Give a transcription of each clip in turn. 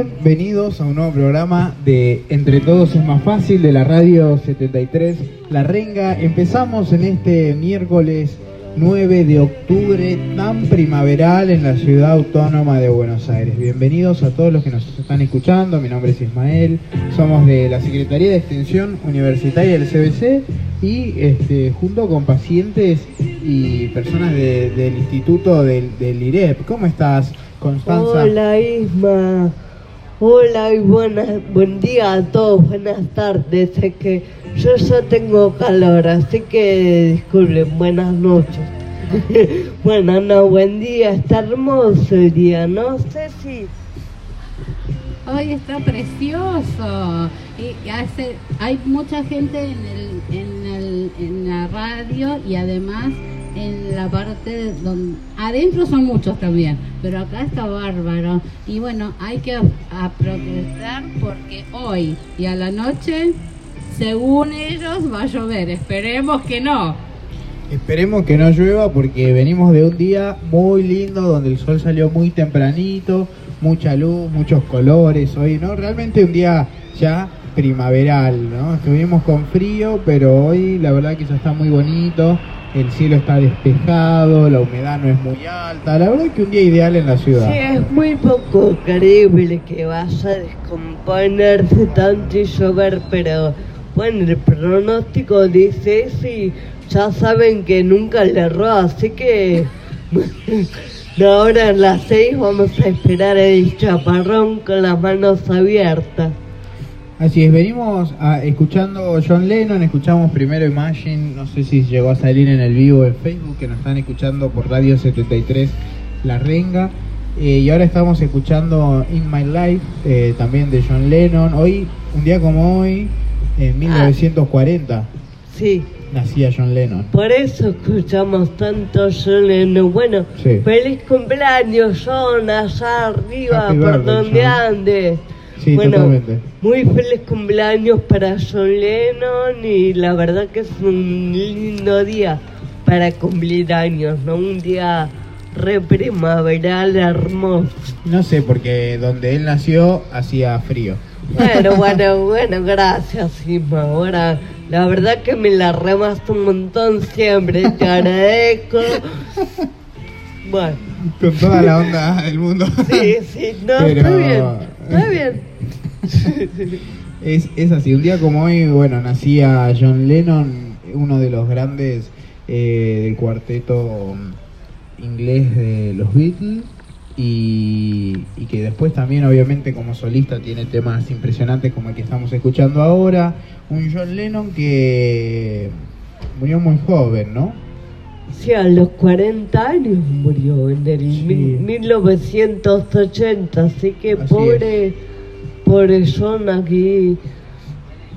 Bienvenidos a un nuevo programa de Entre Todos es más fácil de la radio 73 La Renga. Empezamos en este miércoles 9 de octubre tan primaveral en la ciudad autónoma de Buenos Aires. Bienvenidos a todos los que nos están escuchando. Mi nombre es Ismael. Somos de la Secretaría de Extensión Universitaria del CBC y este, junto con pacientes y personas del Instituto del, del IREP. ¿Cómo estás, Constanza? Hola Isma, hola y buena, buen día a todos, buenas tardes. Es que yo ya tengo calor, así que disculpen, buenas noches. bueno, no, buen día, está hermoso el día, no sé si... Hoy está precioso. Y hace, hay mucha gente en, el, en, el, en la radio y además en la parte donde adentro son muchos también, pero acá está bárbaro. Y bueno, hay que aprovechar porque hoy y a la noche, según ellos, va a llover. Esperemos que no. Esperemos que no llueva porque venimos de un día muy lindo donde el sol salió muy tempranito, mucha luz, muchos colores. Hoy, ¿no? Realmente un día ya primaveral, ¿no? Estuvimos con frío, pero hoy la verdad que ya está muy bonito el cielo está despejado, la humedad no es muy alta, la verdad que un día ideal en la ciudad. Sí, es muy poco creíble que vaya a descomponerse tanto y llover, pero bueno, el pronóstico dice eso y ya saben que nunca le erró, así que ahora a las seis vamos a esperar el chaparrón con las manos abiertas. Así es, venimos a, escuchando John Lennon, escuchamos primero Imagine, no sé si llegó a salir en el vivo de Facebook, que nos están escuchando por Radio 73 La Renga, eh, y ahora estamos escuchando In My Life, eh, también de John Lennon, hoy, un día como hoy, en 1940. sí. Nacía John Lennon. Por eso escuchamos tanto John Lennon. Bueno, Sí. feliz cumpleaños, John, allá arriba, Happy por birthday, donde John. andes. Sí, bueno, totalmente. muy feliz cumpleaños para John Lennon y la verdad que es un lindo día para cumplir años, ¿no? Un día re primaveral, hermoso. No sé, porque donde él nació hacía frío. Bueno, bueno, bueno, gracias, Isma. Ahora, la verdad que me la remas un montón siempre, te agradezco. Bueno, Con toda la onda del mundo. sí, sí, no, Pero- está bien, está bien. Es, es así, un día como hoy, bueno, nacía John Lennon, uno de los grandes eh, del cuarteto inglés de los Beatles, y, y que después también obviamente como solista tiene temas impresionantes como el que estamos escuchando ahora, un John Lennon que murió muy joven, ¿no? Sí, a los 40 años murió en el Sí. mil- 1980, así que Así pobre, pobre John aquí,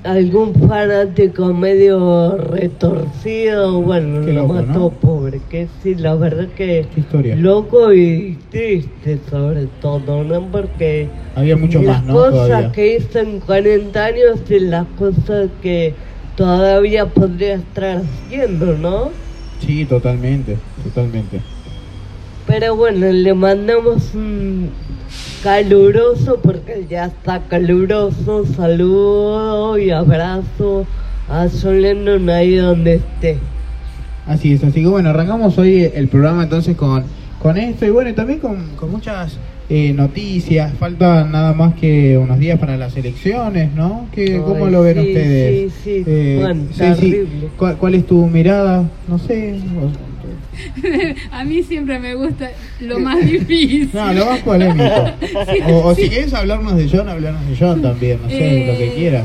algún fanático medio retorcido, bueno, Qué lo loco, mató ¿no? pobre, que sí, la verdad que historia. loco y triste sobre todo, ¿no? Porque Había mucho las más, ¿no? cosas Todavía. que hizo en 40 años y las cosas que todavía podría estar haciendo, ¿no? Sí, totalmente, totalmente. Pero bueno, le mandamos un caluroso, porque ya está caluroso, saludo y abrazo a John Lennon ahí donde esté. Así es, así que bueno, arrancamos hoy el programa entonces con, con esto y bueno, y también con, con muchas eh, noticias. Faltan nada más que unos días para las elecciones, ¿no? ¿Qué, Ay, ¿Cómo lo ven sí, ustedes? sí, sí. Bueno, terrible. ¿Cuál, cuál es tu mirada? No sé. A mí siempre me gusta lo más difícil. No, lo más polémico. O, o si Sí. quieres hablarnos de John, hablarnos de John también, no sé, lo que Eh, quieras.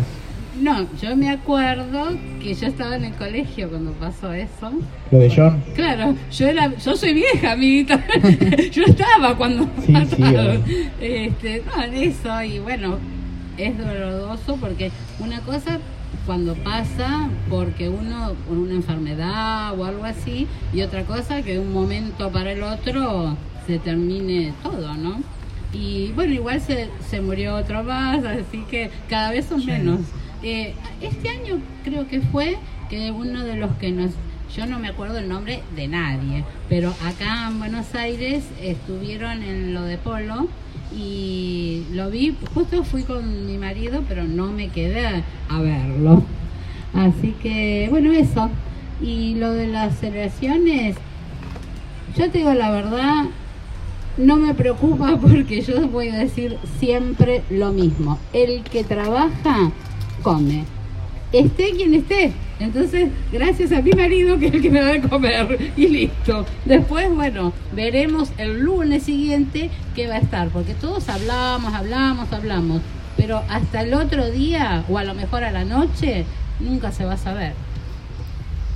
No, yo me acuerdo que yo estaba en el colegio cuando pasó eso. Lo de John. Claro, yo era, yo soy vieja, amiguita. yo estaba cuando Sí, sí, este, no, eso y bueno, es doloroso porque una cosa cuando pasa porque uno con una enfermedad o algo así y otra cosa que de un momento para el otro se termine todo, ¿no? Y bueno, igual se, se murió otro más, así que cada vez son menos. Este año creo que fue que uno de los que nos yo no me acuerdo el nombre de nadie, pero acá en Buenos Aires estuvieron en lo de polo y lo vi, justo fui con mi marido, pero no me quedé a verlo. Así que, bueno, eso. Y lo de las celebraciones, yo te digo la verdad, no me preocupa porque yo voy a decir siempre lo mismo. El que trabaja, come. Esté quien esté. Entonces, gracias a mi marido que es el que me da de comer. Y listo. Después, bueno, veremos el lunes siguiente qué va a estar. Porque todos hablamos, hablamos, hablamos. Pero hasta el otro día, o a lo mejor a la noche, nunca se va a saber.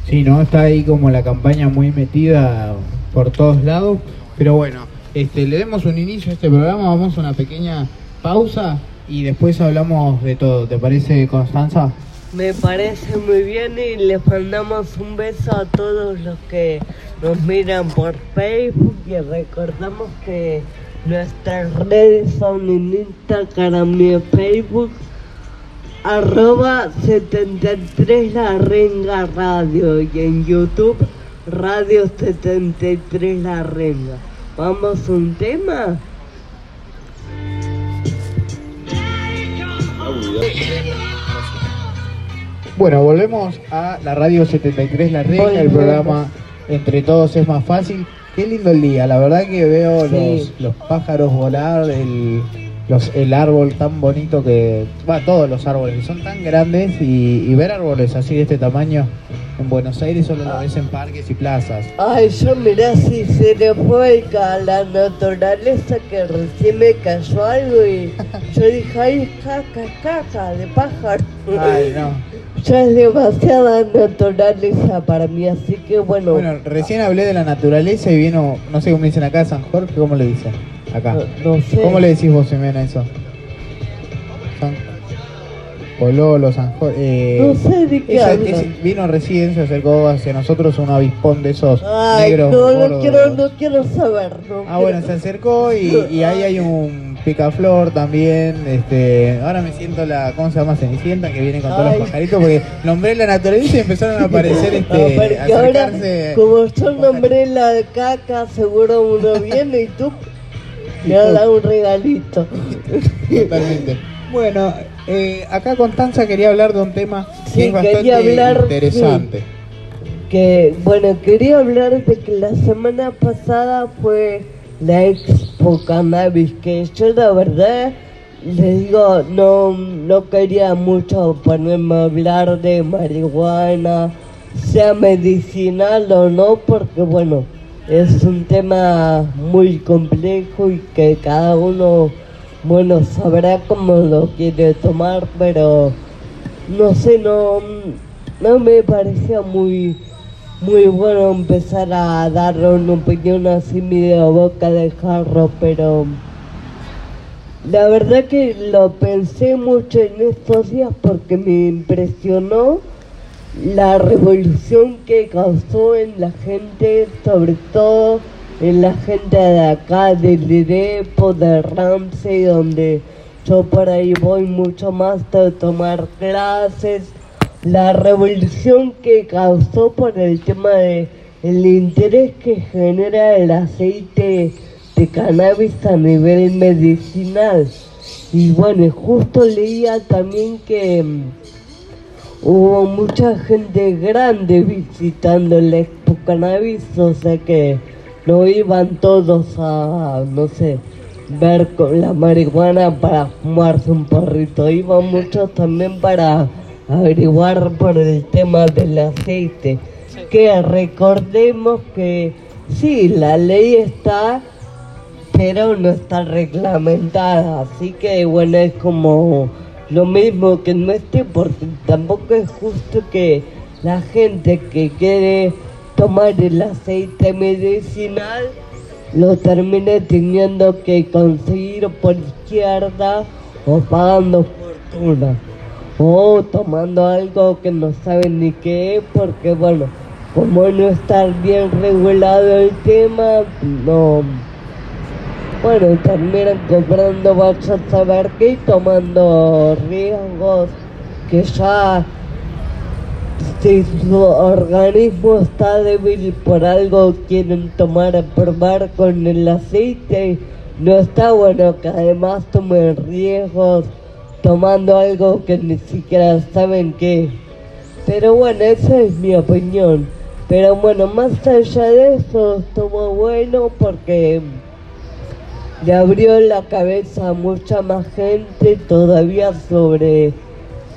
Sí, ¿no? Está ahí como la campaña muy metida por todos lados. Pero bueno, este, le demos un inicio a este programa, vamos a una pequeña pausa y después hablamos de todo. ¿Te parece, Constanza? Me parece muy bien y les mandamos un beso a todos los que nos miran por Facebook y recordamos que nuestras redes son en Instagram y en Facebook arroba 73 La Renga Radio y en YouTube Radio 73 La Renga. Vamos a un tema. Bueno, volvemos a la radio 73 La Reina, el programa Entre Todos es más fácil. Qué lindo el día, la verdad que veo Sí. los, los pájaros volar, el, los, el árbol tan bonito que... Va, todos los árboles son tan grandes y, y ver árboles así de este tamaño en Buenos Aires solo lo ves en parques y plazas. Ay, yo mirá si se le fue a la naturaleza que recién me cayó algo y yo dije, ay, caca, caca de pájaro. Ay, no. Ya es demasiada naturaleza para mí, así que bueno, Bueno, recién hablé de la naturaleza y vino, no sé cómo dicen acá, San Jorge, ¿cómo le dicen? Acá. no, no sé. ¿Cómo le decís vos, Semena, eso? San Pololo, San Jorge. Eh, No sé de qué esa- vino recién, se acercó hacia nosotros un avispón de esos Ay, negros. no, no quiero, no quiero saber. No Ah, bueno, se acercó y, y ahí hay un picaflor también. Este, ahora me siento la, ¿cómo se llama? Cenicienta que viene con todos Ay. los pajaritos porque nombré la naturaleza y empezaron a aparecer, este, porque ahora, como yo nombré la caca, seguro uno viene y tú Has tú. dado un regalito. Totalmente. Bueno, eh, acá Constanza quería hablar de un tema que es bastante hablar, interesante. que bueno quería hablar de que la semana pasada fue la expo cannabis que yo la verdad le digo no no quería mucho ponerme a hablar de marihuana sea medicinal o no porque bueno es un tema muy complejo y que cada uno bueno sabrá cómo lo quiere tomar pero no sé, no, no me parecía muy, muy bueno empezar a dar una opinión así medio boca de jarro, pero la verdad que lo pensé mucho en estos días porque me impresionó la revolución que causó en la gente, sobre todo en la gente de acá, del Depo, de Ramsey, donde yo por ahí voy mucho más a tomar clases. La revolución que causó por el tema de el interés que genera el aceite de cannabis a nivel medicinal. Y bueno, justo leía también que mm, hubo mucha gente grande visitando la Expo Cannabis, o sea que no iban todos a, no sé, ver con la marihuana para fumarse un porrito, iban muchos también para averiguar por el tema del aceite. Que recordemos que sí, la ley está, pero no está reglamentada, así que bueno, es como lo mismo que no esté, porque tampoco es justo que la gente que quiere tomar el aceite medicinal lo termine teniendo que conseguir por izquierda o pagando fortuna o tomando algo que no saben ni qué es porque bueno como no está bien regulado el tema no bueno terminan comprando vaya a saber qué y tomando riesgos que ya si su organismo está débil por algo quieren tomar a probar con el aceite no está bueno que además tomen riesgos tomando algo que ni siquiera saben qué. Pero bueno, esa es mi opinión. Pero bueno, más allá de eso, estuvo bueno porque le abrió la cabeza a mucha más gente todavía sobre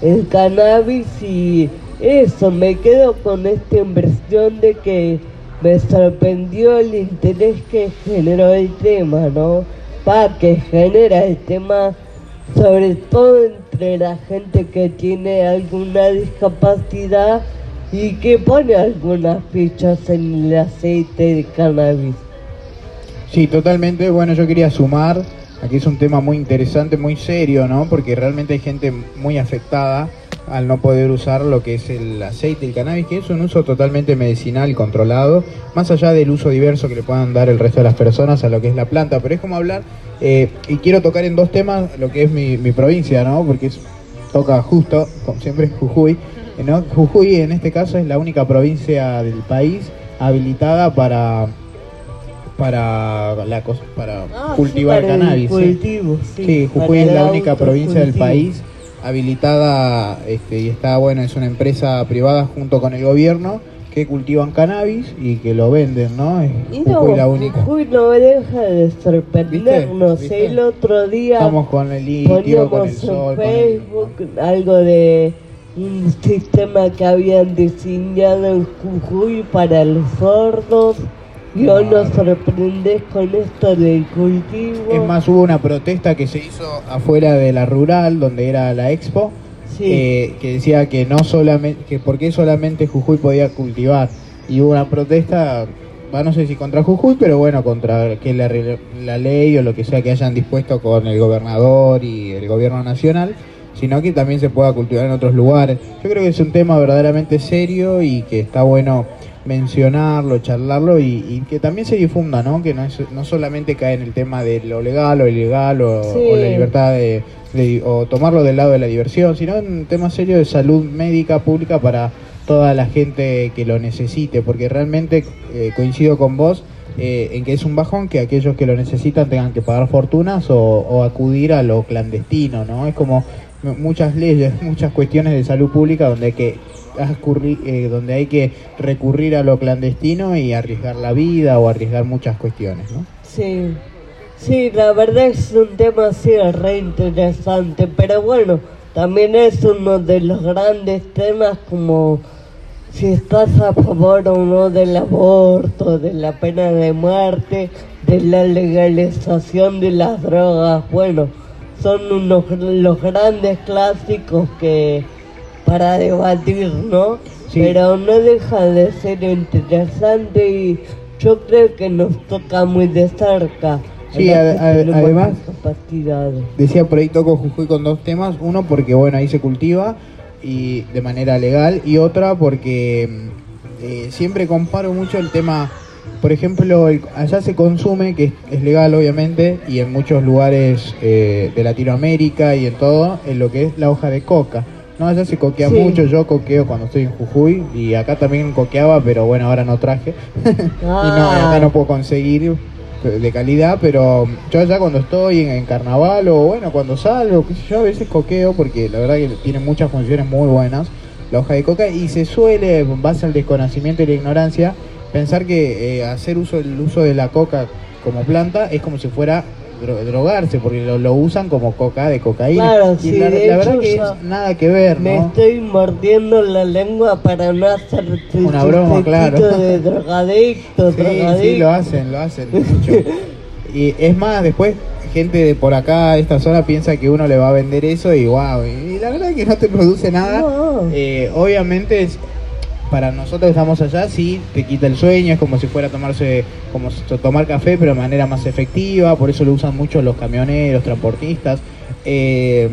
el cannabis y eso, me quedo con esta impresión de que me sorprendió el interés que generó el tema, ¿no? Para que genera el tema, sobre todo entre la gente que tiene alguna discapacidad y que pone algunas fichas en el aceite de cannabis. Sí, totalmente. Bueno, yo quería sumar, aquí es un tema muy interesante, muy serio, ¿no? Porque realmente hay gente muy afectada al no poder usar lo que es el aceite del cannabis, que es un uso totalmente medicinal controlado, más allá del uso diverso que le puedan dar el resto de las personas a lo que es la planta, pero es como hablar, eh, y quiero tocar en dos temas lo que es mi, provincia, ¿no? Porque toca justo, como siempre, Jujuy, ¿no? Jujuy en este caso es la única provincia del país habilitada para para la para ah, cultivar cannabis. sí, Jujuy es la única provincia del país habilitada este, y está bueno, es una empresa privada junto con el gobierno que cultivan cannabis y que lo venden, ¿no? y no, la única. Jujuy no deja de sorprendernos. El otro día estamos con el litio, con el sol, Facebook algo de un sistema que habían diseñado en Jujuy para los sordos. Hoy nos sorprendes con esto del cultivo. Es más, hubo una protesta que se hizo afuera de la rural, donde era la expo, eh, que decía que no solamente, que por qué solamente Jujuy podía cultivar. Y hubo una protesta, no sé si contra Jujuy, pero bueno, contra que la, la ley o lo que sea que hayan dispuesto con el gobernador y el gobierno nacional sino que también se pueda cultivar en otros lugares. Yo creo que es un tema verdaderamente serio y que está bueno mencionarlo, charlarlo y, que también se difunda, ¿no? Que no, es, no solamente cae en el tema de lo legal o ilegal o, la libertad de, o tomarlo del lado de la diversión, sino en un tema serio de salud médica pública para toda la gente que lo necesite, porque realmente eh, coincido con vos eh, en que es un bajón que aquellos que lo necesitan tengan que pagar fortunas o, o acudir a lo clandestino, ¿no? Es como muchas leyes, muchas cuestiones de salud pública donde hay que eh, donde hay que recurrir a lo clandestino y arriesgar la vida o arriesgar muchas cuestiones, ¿no? Sí, sí, la verdad es un tema así re interesante, pero bueno, también es uno de los grandes temas como si estás a favor o no del aborto, de la pena de muerte, de la legalización de las drogas, bueno, son unos los grandes clásicos que para debatir, ¿no? Pero no deja de ser interesante y yo creo que nos toca muy de cerca. Sí, además, decía por ahí toco Jujuy con dos temas. Uno porque, bueno, ahí se cultiva y de manera legal y otra porque eh, siempre comparo mucho el tema, por ejemplo, allá se consume, que es, legal obviamente, y en muchos lugares eh, de Latinoamérica y en todo, en lo que es la hoja de coca. No, allá se coquea mucho, yo coqueo cuando estoy en Jujuy y acá también coqueaba, pero bueno, ahora no traje. y no, acá no puedo conseguir de calidad, pero yo allá cuando estoy en, carnaval o bueno, cuando salgo, qué sé yo, a veces coqueo porque la verdad que tiene muchas funciones muy buenas la hoja de coca y se suele, en base al desconocimiento y la ignorancia, pensar que eh, hacer uso el uso de la coca como planta es como si fuera drogarse, porque lo, usan como coca de cocaína. Claro, y la, verdad que es nada que ver, Me estoy mordiendo la lengua para no hacer una broma, claro. de drogadicto, sí, sí, lo hacen, lo hacen mucho. y es más, después gente de por acá, esta zona, piensa que uno le va a vender eso y wow, y la verdad es que no te produce nada. Eh, obviamente es para nosotros que estamos allá sí te quita el sueño, es como si fuera a tomarse, como tomar café, pero de manera más efectiva, por eso lo usan mucho los camioneros, transportistas. Eh,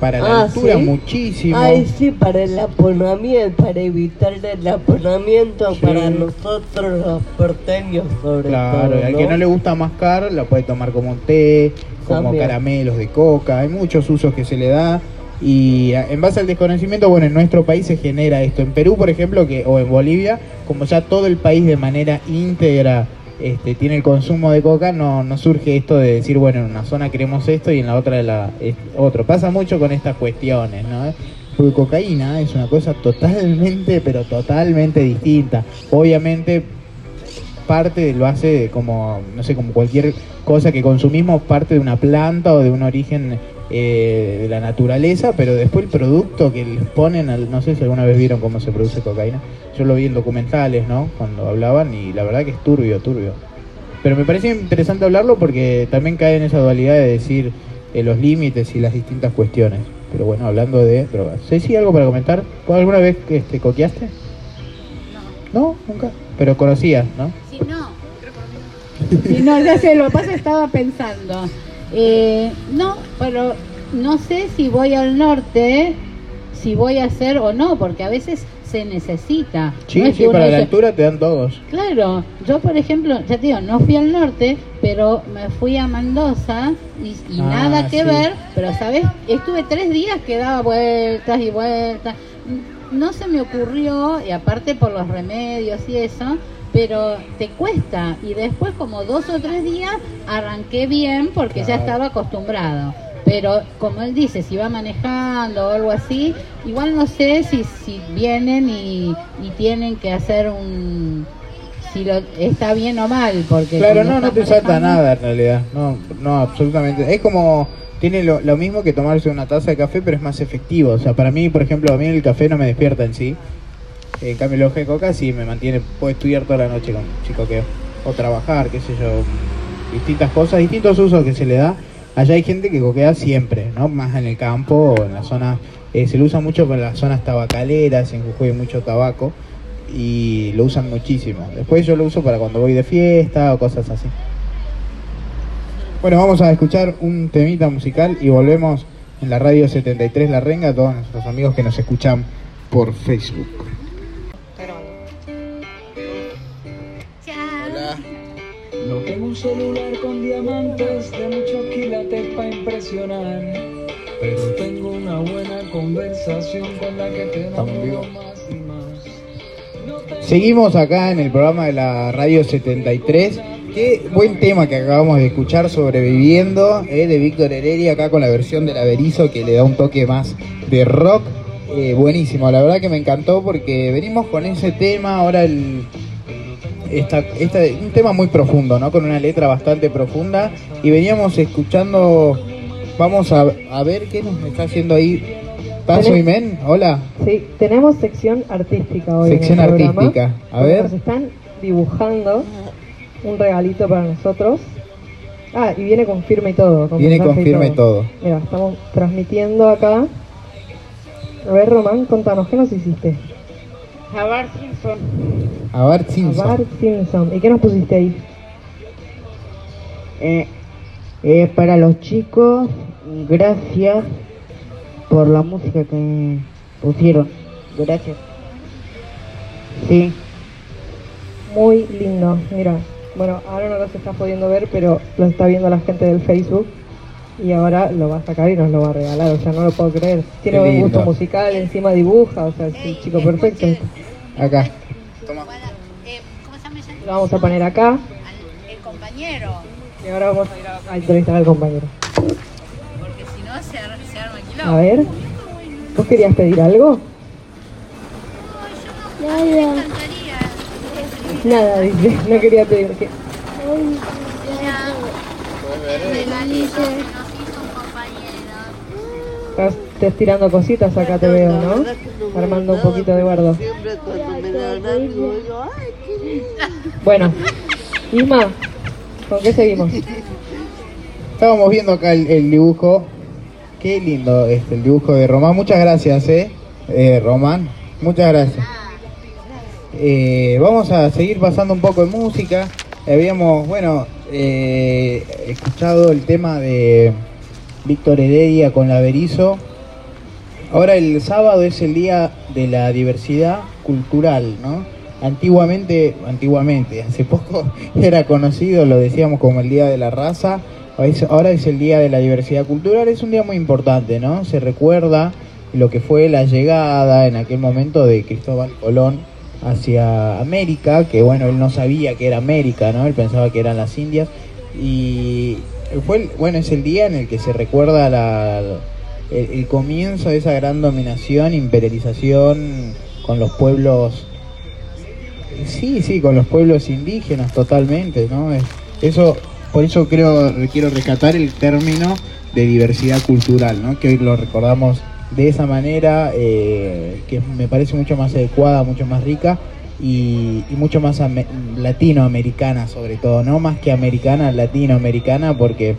para la altura, ah, muchísimo. Ay, sí, para el aponamiento, para evitar el aponamiento para nosotros los porteños sobre claro, todo. al que no le gusta mascar, lo puede tomar como un té, como caramelos de coca, hay muchos usos que se le da. Y en base al desconocimiento, bueno, en nuestro país se genera esto. En Perú, por ejemplo, que o en Bolivia, como ya todo el país de manera íntegra este, tiene el consumo de coca, no, no surge esto de decir, bueno, en una zona queremos esto y en la otra la, otro. Pasa mucho con estas cuestiones, ¿no? Porque cocaína es una cosa totalmente, pero totalmente distinta. Obviamente parte lo hace como, no sé, como cualquier cosa que consumimos, parte de una planta o de un origen eh, de la naturaleza, pero después el producto que les ponen, al, no sé si alguna vez vieron cómo se produce cocaína, yo lo vi en documentales, ¿no? Cuando hablaban y la verdad que es turbio, turbio. Pero me parece interesante hablarlo porque también cae en esa dualidad de decir eh, los límites y las distintas cuestiones. Pero bueno, hablando de drogas. ¿Sí, algo para comentar? ¿Alguna vez que este, coqueaste? No. ¿No? ¿Nunca? Pero conocías, ¿no? Sí, no. Sí, no, ya sé, lo que pasa estaba pensando. Eh, no, pero no sé si voy al norte, si voy a hacer o no, porque a veces se necesita. Sí, sí, para la altura te dan todos. Claro, yo por ejemplo, ya te digo, no fui al norte, pero me fui a Mendoza y, ah, nada que ver, pero sabes, estuve tres días que daba vueltas y vueltas. No se me ocurrió, y aparte por los remedios y eso, pero te cuesta y después como dos o tres días arranqué bien porque ya estaba acostumbrado. Pero como él dice, si va manejando o algo así, igual no sé si, si vienen y, tienen que hacer un... si lo, está bien o mal, porque... Claro, no, no te salta nada en realidad, no, no, absolutamente. Es como tiene lo, lo, mismo que tomarse una taza de café, pero es más efectivo. O sea, para mí, por ejemplo, a mí el café no me despierta en sí. En cambio, el de coca sí me mantiene, puedo estudiar toda la noche con chicoqueo. O trabajar, qué sé yo, distintas cosas, distintos usos que se le da. Allá hay gente que coquea siempre, ¿no? Más en el campo en la zona. Eh, se lo usa mucho para las zonas tabacaleras, en Jujuy hay mucho tabaco y lo usan muchísimo. Después yo lo uso para cuando voy de fiesta o cosas así. Bueno, vamos a escuchar un temita musical y volvemos en la radio 73 La Renga todos nuestros amigos que nos escuchan por Facebook. Un celular con diamantes de muchos quilates para impresionar. Pero tengo una buena conversación con la que te enamoro más y más. Seguimos acá en el programa de la Radio 73. Qué buen tema que acabamos de escuchar, Sobreviviendo, eh, de Víctor Heredia, acá con la versión del Averizo que le da un toque más de rock. Eh, buenísimo, la verdad que me encantó porque venimos con ese tema, ahora el, esta, un tema muy profundo, ¿no? Con una letra bastante profunda. Y veníamos escuchando, vamos a, ver qué nos está haciendo ahí. Paso y Men, hola. Sí, tenemos sección artística hoy. Sección artística, a ver. Nos están dibujando un regalito para nosotros. Ah, y viene con firma y todo. viene con firma y todo. Mira, estamos transmitiendo acá. A ver, Román, contanos, ¿qué nos hiciste? A Bart Simpson. A Bart Simpson. Simpson. ¿Y qué nos pusiste ahí? Eh, eh, para los chicos, gracias por la música que pusieron. Gracias. Sí. Muy lindo, mira. Bueno, ahora no los está pudiendo ver, pero lo está viendo la gente del Facebook y ahora lo va a sacar y nos lo va a regalar, o sea, no lo puedo creer. Tiene un gusto musical, encima dibuja, o sea, es un chico perfecto. Acá. Toma. Lo vamos a poner acá. El compañero. Y ahora vamos a ir a, entrevistar al compañero. Porque si no se, arma quilombo. A ver. ¿Vos querías pedir algo? Nada. Nada, dice. No quería pedir. ¿Qué? Estás tirando cositas acá, te veo, ¿no? Armando un poquito de guardo. Bueno, Isma, ¿con qué seguimos? Estábamos viendo acá el, dibujo. Qué lindo este, el dibujo de Román. Muchas gracias, ¿eh? eh Román, muchas gracias. Eh, vamos a seguir pasando un poco de música. Habíamos, bueno, eh, escuchado el tema de Víctor Heredia con la Berizo. Ahora el sábado es el día de la diversidad cultural, ¿no? Antiguamente, antiguamente, hace poco era conocido, lo decíamos como el Día de la Raza, ahora es el Día de la Diversidad Cultural, es un día muy importante, ¿no? Se recuerda lo que fue la llegada en aquel momento de Cristóbal Colón hacia América, que bueno, él no sabía que era América, ¿no? Él pensaba que eran las Indias y fue bueno, es el día en el que se recuerda la, el, comienzo de esa gran dominación, imperialización con los pueblos sí, sí, con los pueblos indígenas totalmente, ¿no? Eso por eso creo quiero rescatar el término de diversidad cultural, ¿no? Que hoy lo recordamos de esa manera, eh, que me parece mucho más adecuada, mucho más rica y, mucho más latinoamericana sobre todo, no más que americana, latinoamericana, porque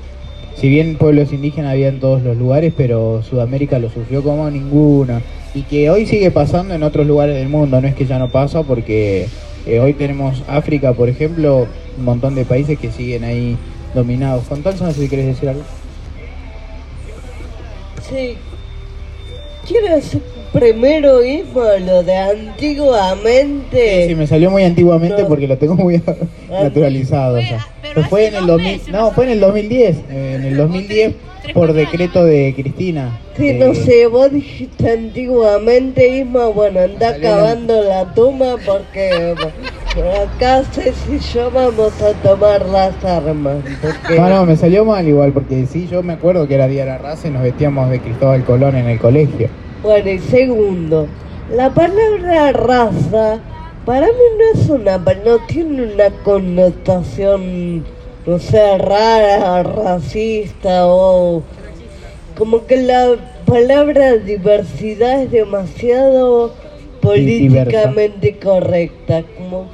si bien pueblos indígenas había en todos los lugares, pero Sudamérica lo sufrió como ninguna y que hoy sigue pasando en otros lugares del mundo, no es que ya no pasa porque eh, hoy tenemos África, por ejemplo, un montón de países que siguen ahí dominados. Con tal, si querés decir algo. Sí, quiero decir primero mismo lo de antiguamente. Sí, sí, me salió muy antiguamente porque lo tengo muy naturalizado. fue en el 2000, no, fue en el 2010, en el 2010 por decreto de Cristina. Sí, no sé, vos dijiste antiguamente, Isma, bueno, anda acabando la tumba porque acá sé si yo vamos a tomar las armas. No, no, me salió mal igual, porque sí, yo me acuerdo que era Día de la Raza y nos vestíamos de Cristóbal Colón en el colegio. Bueno, y segundo, la palabra raza para mí no es una, no tiene una connotación, no sé, rara, racista o como que la palabra diversidad es demasiado políticamente correcta, como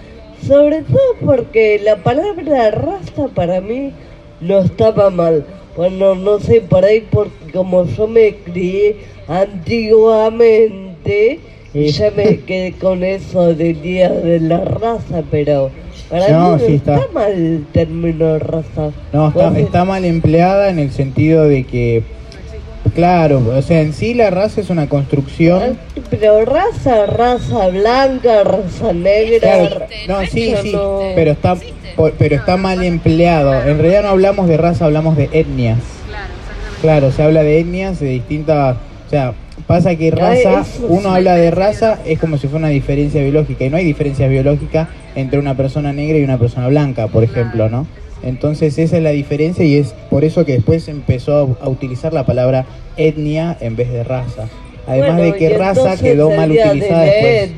sobre todo porque la palabra raza para mí no estaba mal. Bueno, no sé, por ahí porque como yo me crié antiguamente y ya me quedé con eso de día de la raza, pero para no, mí no está. mal el término raza. No, está, está mal empleada en el sentido de que Claro, o sea, en sí la raza es una construcción. Pero raza, raza blanca, raza negra. no, sí, sí, pero está, pero está mal empleado. En realidad no hablamos de raza, hablamos de etnias. Claro, se habla de etnias de distintas. O sea, pasa que raza, uno habla de raza, es como si fuera una diferencia biológica. Y no hay diferencia biológica entre una persona negra y una persona blanca, por ejemplo, ¿no? Entonces esa es la diferencia y es por eso que después empezó a utilizar la palabra etnia en vez de raza. Además de que raza quedó mal utilizada después.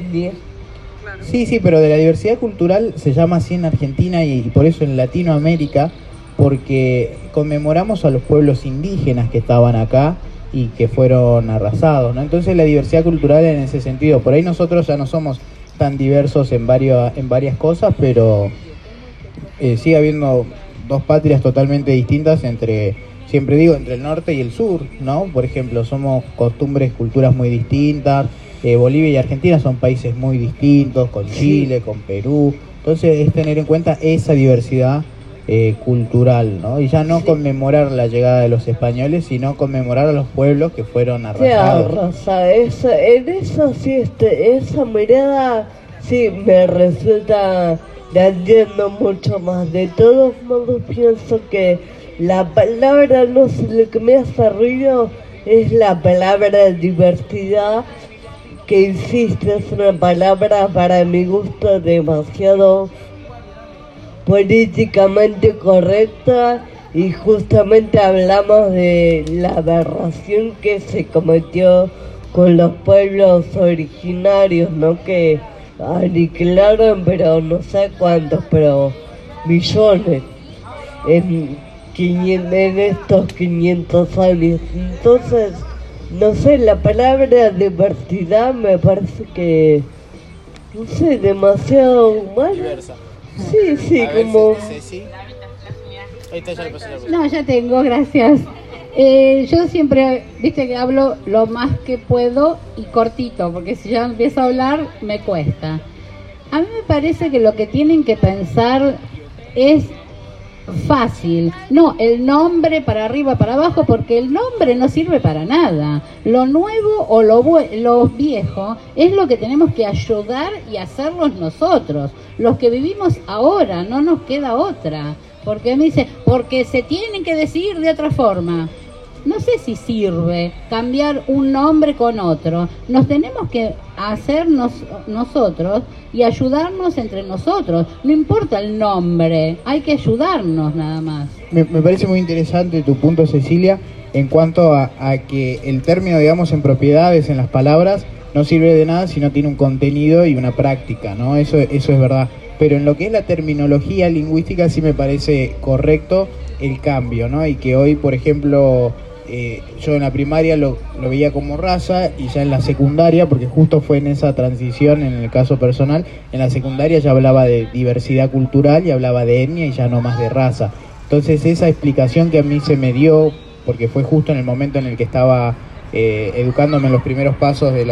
Sí, sí, pero de la diversidad cultural se llama así en Argentina y, por eso en Latinoamérica, porque conmemoramos a los pueblos indígenas que estaban acá y que fueron arrasados, ¿no? Entonces la diversidad cultural en ese sentido, por ahí nosotros ya no somos tan diversos en, varios, en varias cosas, pero eh, sigue habiendo dos patrias totalmente distintas entre, siempre digo, entre el norte y el sur, ¿no? Por ejemplo, somos costumbres, culturas muy distintas. Eh, Bolivia y Argentina son países muy distintos, con Chile, con Perú. Entonces es tener en cuenta esa diversidad eh, cultural, ¿no? Y ya no conmemorar la llegada de los españoles, sino conmemorar a los pueblos que fueron arrasados. esa, en eso sí, este, esa mirada sí me resulta la entiendo mucho más. De todos modos pienso que la palabra, no sé, lo que me hace ruido es la palabra diversidad, que insiste, es una palabra para mi gusto demasiado políticamente correcta y justamente hablamos de la aberración que se cometió con los pueblos originarios, ¿no? Que aniquilaron, pero no sé cuántos, pero millones en, en estos 500 años. Entonces, no sé, la palabra diversidad me parece que, no sé, demasiado humana. Sí, sí, como... No, ya tengo, gracias. Eh, yo siempre, viste que hablo lo más que puedo y cortito, porque si ya empiezo a hablar me cuesta. A mí me parece que lo que tienen que pensar es fácil. No, el nombre para arriba, para abajo, porque el nombre no sirve para nada. Lo nuevo o lo, lo viejo es lo que tenemos que ayudar y hacerlos nosotros. Los que vivimos ahora, no nos queda otra. Porque me dice, porque se tienen que decir de otra forma. No sé si sirve cambiar un nombre con otro. Nos tenemos que a hacernos nosotros y ayudarnos entre nosotros. No importa el nombre, hay que ayudarnos nada más. Me, parece muy interesante tu punto, Cecilia, en cuanto a, que el término, digamos, en propiedades, en las palabras, no sirve de nada si no tiene un contenido y una práctica, ¿no? Eso, eso es verdad. Pero en lo que es la terminología lingüística sí me parece correcto el cambio, ¿no? Y que hoy, por ejemplo, eh, yo en la primaria lo, veía como raza y ya en la secundaria, porque justo fue en esa transición en el caso personal, en la secundaria ya hablaba de diversidad cultural y hablaba de etnia y ya no más de raza. Entonces esa explicación que a mí se me dio, porque fue justo en el momento en el que estaba eh, educándome en los primeros pasos de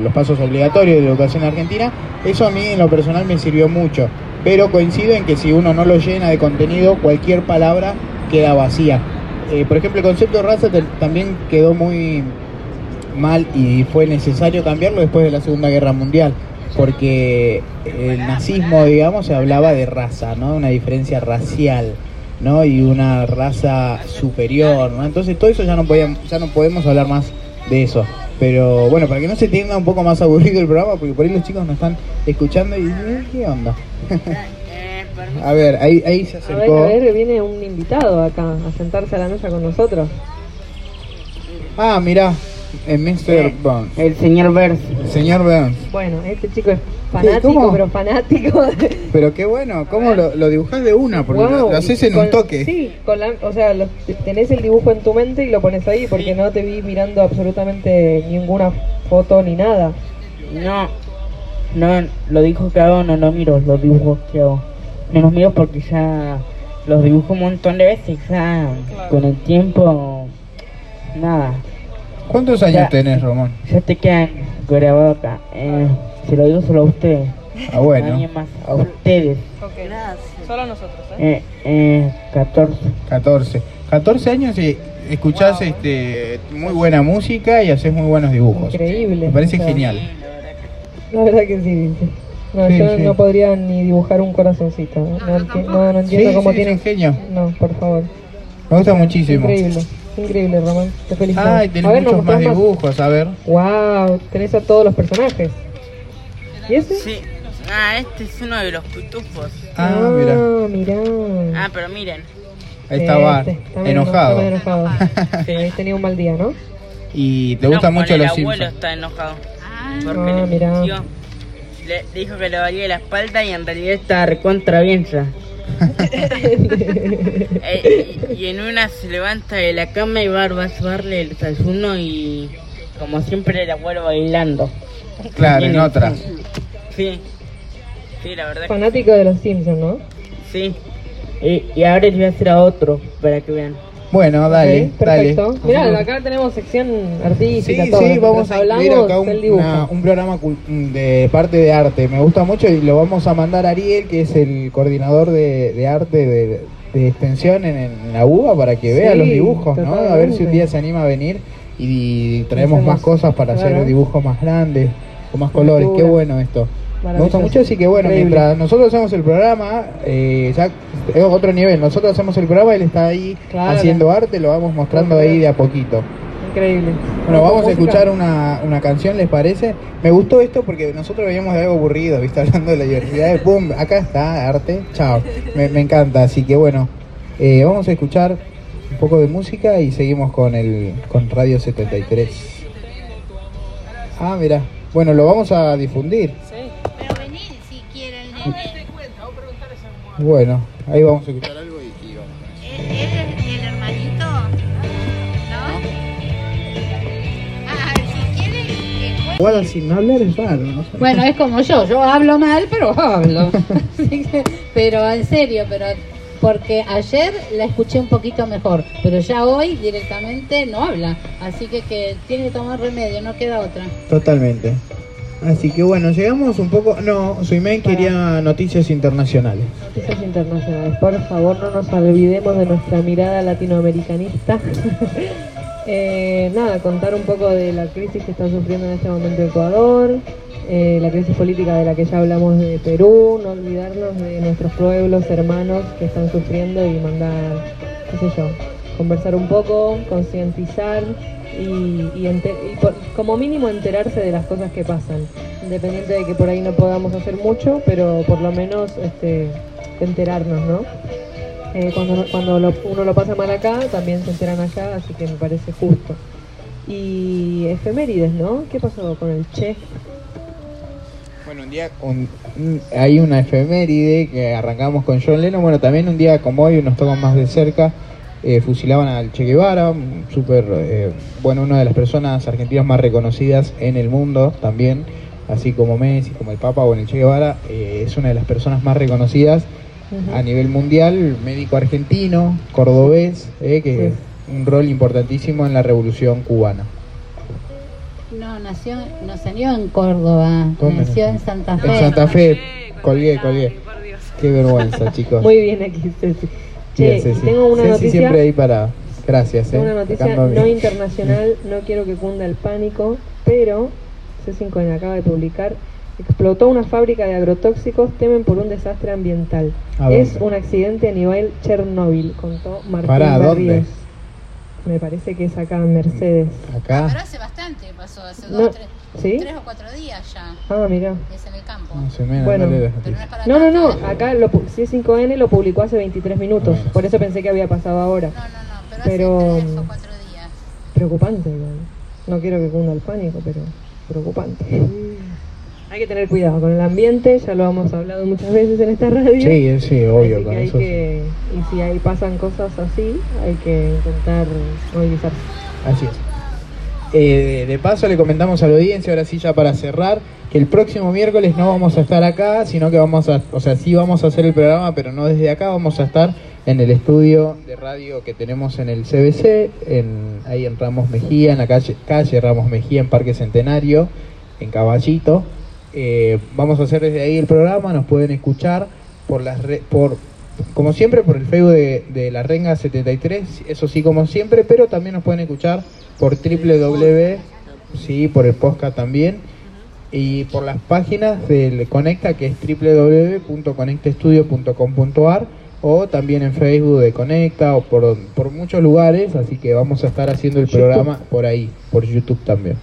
los pasos obligatorios de la educación argentina, eso a mí en lo personal me sirvió mucho. Pero coincido en que si uno no lo llena de contenido, cualquier palabra queda vacía. Eh, por ejemplo, el concepto de raza también quedó muy mal y fue necesario cambiarlo después de la Segunda Guerra Mundial, porque el nazismo, digamos, se hablaba de raza, ¿no? Una diferencia racial, ¿no? Y una raza superior, ¿no? Entonces todo eso ya no podíamos, ya no podemos hablar más de eso. Pero bueno, para que no se tenga un poco más aburrido el programa, porque por ahí los chicos nos están escuchando y dicen, ¿qué onda? A ver, ahí, ahí se acercó. A ver, a ver, viene un invitado acá a sentarse a la mesa con nosotros. Ah, mira, el Mr. Burns. El señor Burns. El señor Burns. Bueno, este chico es fanático, pero fanático. Pero qué bueno, ¿cómo lo, lo dibujás de una? Porque lo, haces en un toque. Sí, con la, o sea, tenés el dibujo en tu mente y lo pones ahí, porque no te vi mirando absolutamente ninguna foto ni nada. No, no, lo dijo que hago, no lo miro, los dibujos que hago no los miro porque ya los dibujo un montón de veces, ya con el tiempo, nada. ¿Cuántos años tenés, Román? Ya te quedan grabados acá. Eh, se lo digo solo a ustedes. Ah, bueno. más, a ustedes. Ok, Solo a nosotros, ¿eh? Eh, 14. 14. 14 años y escuchás este, muy buena música y haces muy buenos dibujos. Increíble. Me parece genial. La verdad que sí, no, yo no podría ni dibujar un corazoncito. No, no, entiendo cómo tiene. genio. No, por favor. Me gusta muchísimo. Increíble, increíble, Román. Te felicito. Ay, tenés muchos más dibujos, a ver. Wow, tenés a todos los personajes. ¿Y ese? Sí. Ah, este es uno de los pitufos. Ah, mira. Ah, mira. Ah, pero miren. Ahí estaba este, enojado. enojado. sí, tenía un mal día, ¿no? Y te gustan mucho los Simpsons. El abuelo está enojado. Ah, porque ah, mira le dijo que le valía la espalda y en realidad está recontra bien eh, y, en una se levanta de la cama y va a darle el desayuno y como siempre el abuelo bailando. Claro, en otra. Sí, sí, la verdad. Fanático de los Simpsons, ¿no? Sí. Y, y ahora les voy a hacer a otro para que vean. Bueno, dale, perfecto. Mirá, acá tenemos sección artística. Sí, sí, vamos a hablamos acá un, programa de parte de arte. Me gusta mucho y lo vamos a mandar a Ariel, que es el coordinador de, arte de, extensión en, la UBA, para que vea los dibujos, ¿no? A ver si un día se anima a venir y traemos más cosas para hacer dibujos más grandes, con más colores. Qué bueno esto. Me gusta mucho, así que bueno, mientras nosotros hacemos el programa, eh, ya es otro nivel, nosotros hacemos el programa, él está ahí haciendo arte, lo vamos mostrando ahí de a poquito. Increíble. Bueno, vamos a escuchar una, una canción, ¿les parece? Me gustó esto porque nosotros veníamos de algo aburrido, ¿viste? Hablando de la diversidad, ¡pum! Acá está, arte, chao. Me, encanta, así que bueno, eh, vamos a escuchar un poco de música y seguimos con, el, con Radio 73. Ah, mira. Bueno, lo vamos a difundir. Bueno, ahí vamos a escuchar algo y, y vamos. ¿Es, el hermanito? ¿No? Ah, si quiere... Igual sin hablar es raro, ¿no? Bueno, es como yo, yo hablo mal, pero hablo. pero en serio, pero porque ayer la escuché un poquito mejor, pero ya hoy directamente no habla, así que, que tiene que tomar remedio, no queda otra. Totalmente. Así que bueno, llegamos un poco... No, su email quería noticias internacionales. Noticias internacionales. Por favor, no nos olvidemos de nuestra mirada latinoamericanista. eh, nada, contar un poco de la crisis que está sufriendo en este momento Ecuador, eh, la crisis política de la que ya hablamos de Perú, no olvidarnos de nuestros pueblos, hermanos que están sufriendo y mandar, qué sé yo, conversar un poco, concientizar y, y ente- y por- como mínimo enterarse de las cosas que pasan, independiente de que por ahí no podamos hacer mucho, pero por lo menos este, enterarnos, ¿no? Eh, cuando cuando lo- uno lo pasa mal acá, también se enteran allá, así que me parece justo. Y efemérides, ¿no? ¿Qué pasó con el Che? Bueno, un día un- un- hay una efeméride que arrancamos con John Lennon. Bueno, también un día como hoy nos tocan más de cerca. Eh, fusilaban al Che Guevara, un súper, eh, bueno, una de las personas argentinas más reconocidas en el mundo también, así como Messi, como el Papa, bueno, el Che Guevara eh, es una de las personas más reconocidas a nivel mundial, médico argentino, cordobés, eh, que Sí. un rol importantísimo en la revolución cubana. No, nació, no salió en Córdoba, ¿Dónde nació en Santa En Fe. Santa Fe, colgué, colgué. Qué vergüenza, chicos. Muy bien aquí, Ceci. Bien, Che, Ceci. tengo una Ceci noticia. siempre ahí para... Gracias, Tengo eh. una noticia no internacional, no quiero que cunda el pánico, pero C5N acaba de publicar, explotó una fábrica de agrotóxicos, temen por un desastre ambiental. ¿A Es un accidente a nivel Chernóbil, contó Martín Pará, ¿dónde? Me parece que es acá en Mercedes. Acá. Bastante pasó, hace No, dos, tres, ¿Sí? tres o cuatro días ya. Ah, mira. Es en el campo. No Bueno. no no es No, no, no, tanto, acá lo, pu- C5N lo publicó hace 23 minutos, Bueno. por eso pensé que había pasado ahora. No, no, no, pero, Pero, hace tres o mm, cuatro días. Preocupante, igual. No quiero que cunda el pánico, pero preocupante. Hay que tener cuidado con el ambiente, ya lo hemos hablado muchas veces en esta radio. Sí, sí, obvio, Así con hay eso. sí. que, y si ahí pasan cosas así, hay que intentar movilizarse. Así es. Eh, de paso le comentamos a la audiencia, ahora sí ya para cerrar, que el próximo miércoles no vamos a estar acá, sino que vamos a, o sea, sí vamos a hacer el programa, pero no desde acá, vamos a estar en el estudio de radio que tenemos en el CBC, en, ahí en Ramos Mejía, en la calle, calle Ramos Mejía, en Parque Centenario, en Caballito. Eh, vamos a hacer desde ahí el programa, nos pueden escuchar por las por como siempre por el Facebook de, de la Renga 73, eso sí como siempre, pero también nos pueden escuchar por www, sí, por el podcast también y por las páginas del Conecta que es www.conectaestudio.com.ar o también en Facebook de Conecta o por, por muchos lugares, así que vamos a estar haciendo el programa por ahí, por YouTube también.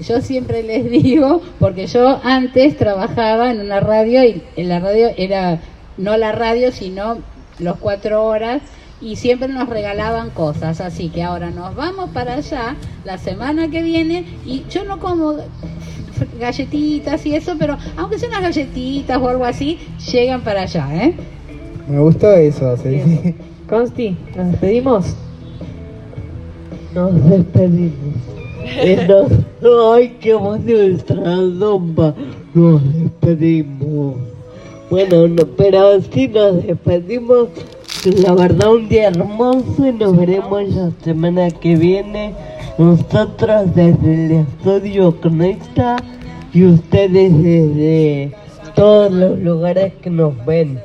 Yo siempre les digo, porque yo antes trabajaba en una radio y en la radio era no la radio, sino los cuatro horas y siempre nos regalaban cosas. Así que ahora nos vamos para allá la semana que viene y yo no como galletitas y eso, pero aunque sean unas galletitas o algo así, llegan para allá, ¿eh? Me gustó eso, sí. Bien. Consti, ¿nos despedimos? Nos despedimos. Nos- Ay, qué nuestra zomba. Nos despedimos. Bueno, no, pero sí nos despedimos. La verdad, un día hermoso y nos veremos la semana que viene. Nosotros desde el estudio Conecta y ustedes desde todos los lugares que nos ven.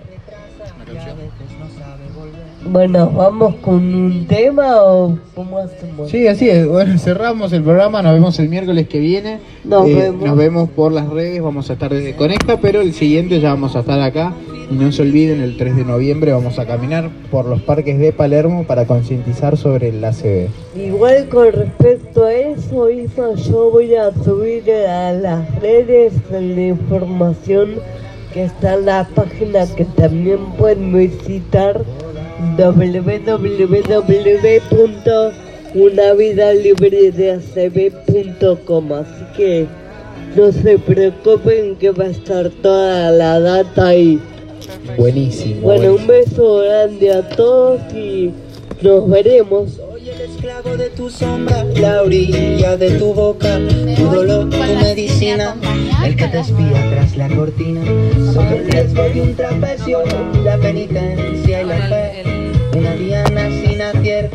Bueno, ¿vamos con un tema o cómo hacemos? Sí, así es. Bueno, cerramos el programa. Nos vemos el miércoles que viene. Nos Eh, vemos. nos vemos por las redes. Vamos a estar desde Conecta, pero el siguiente ya vamos a estar acá. Y no se olviden, el 3 de noviembre vamos a caminar por los parques de Palermo para concientizar sobre el ACV. Igual con respecto a eso, Isa, yo voy a subir a las redes la información que está en la página que también pueden visitar www.unavidalibredeacb.com Así que no se preocupen que va a estar toda la data ahí. Buenísimo. Bueno, un buenísimo. beso grande a todos y nos veremos. Soy el esclavo de tu sombra, la orilla de tu boca, tu dolor, tu medicina, el que te espía tras la cortina. Soy el riesgo de un trapecio, la penitencia y la fe, una diana sin advier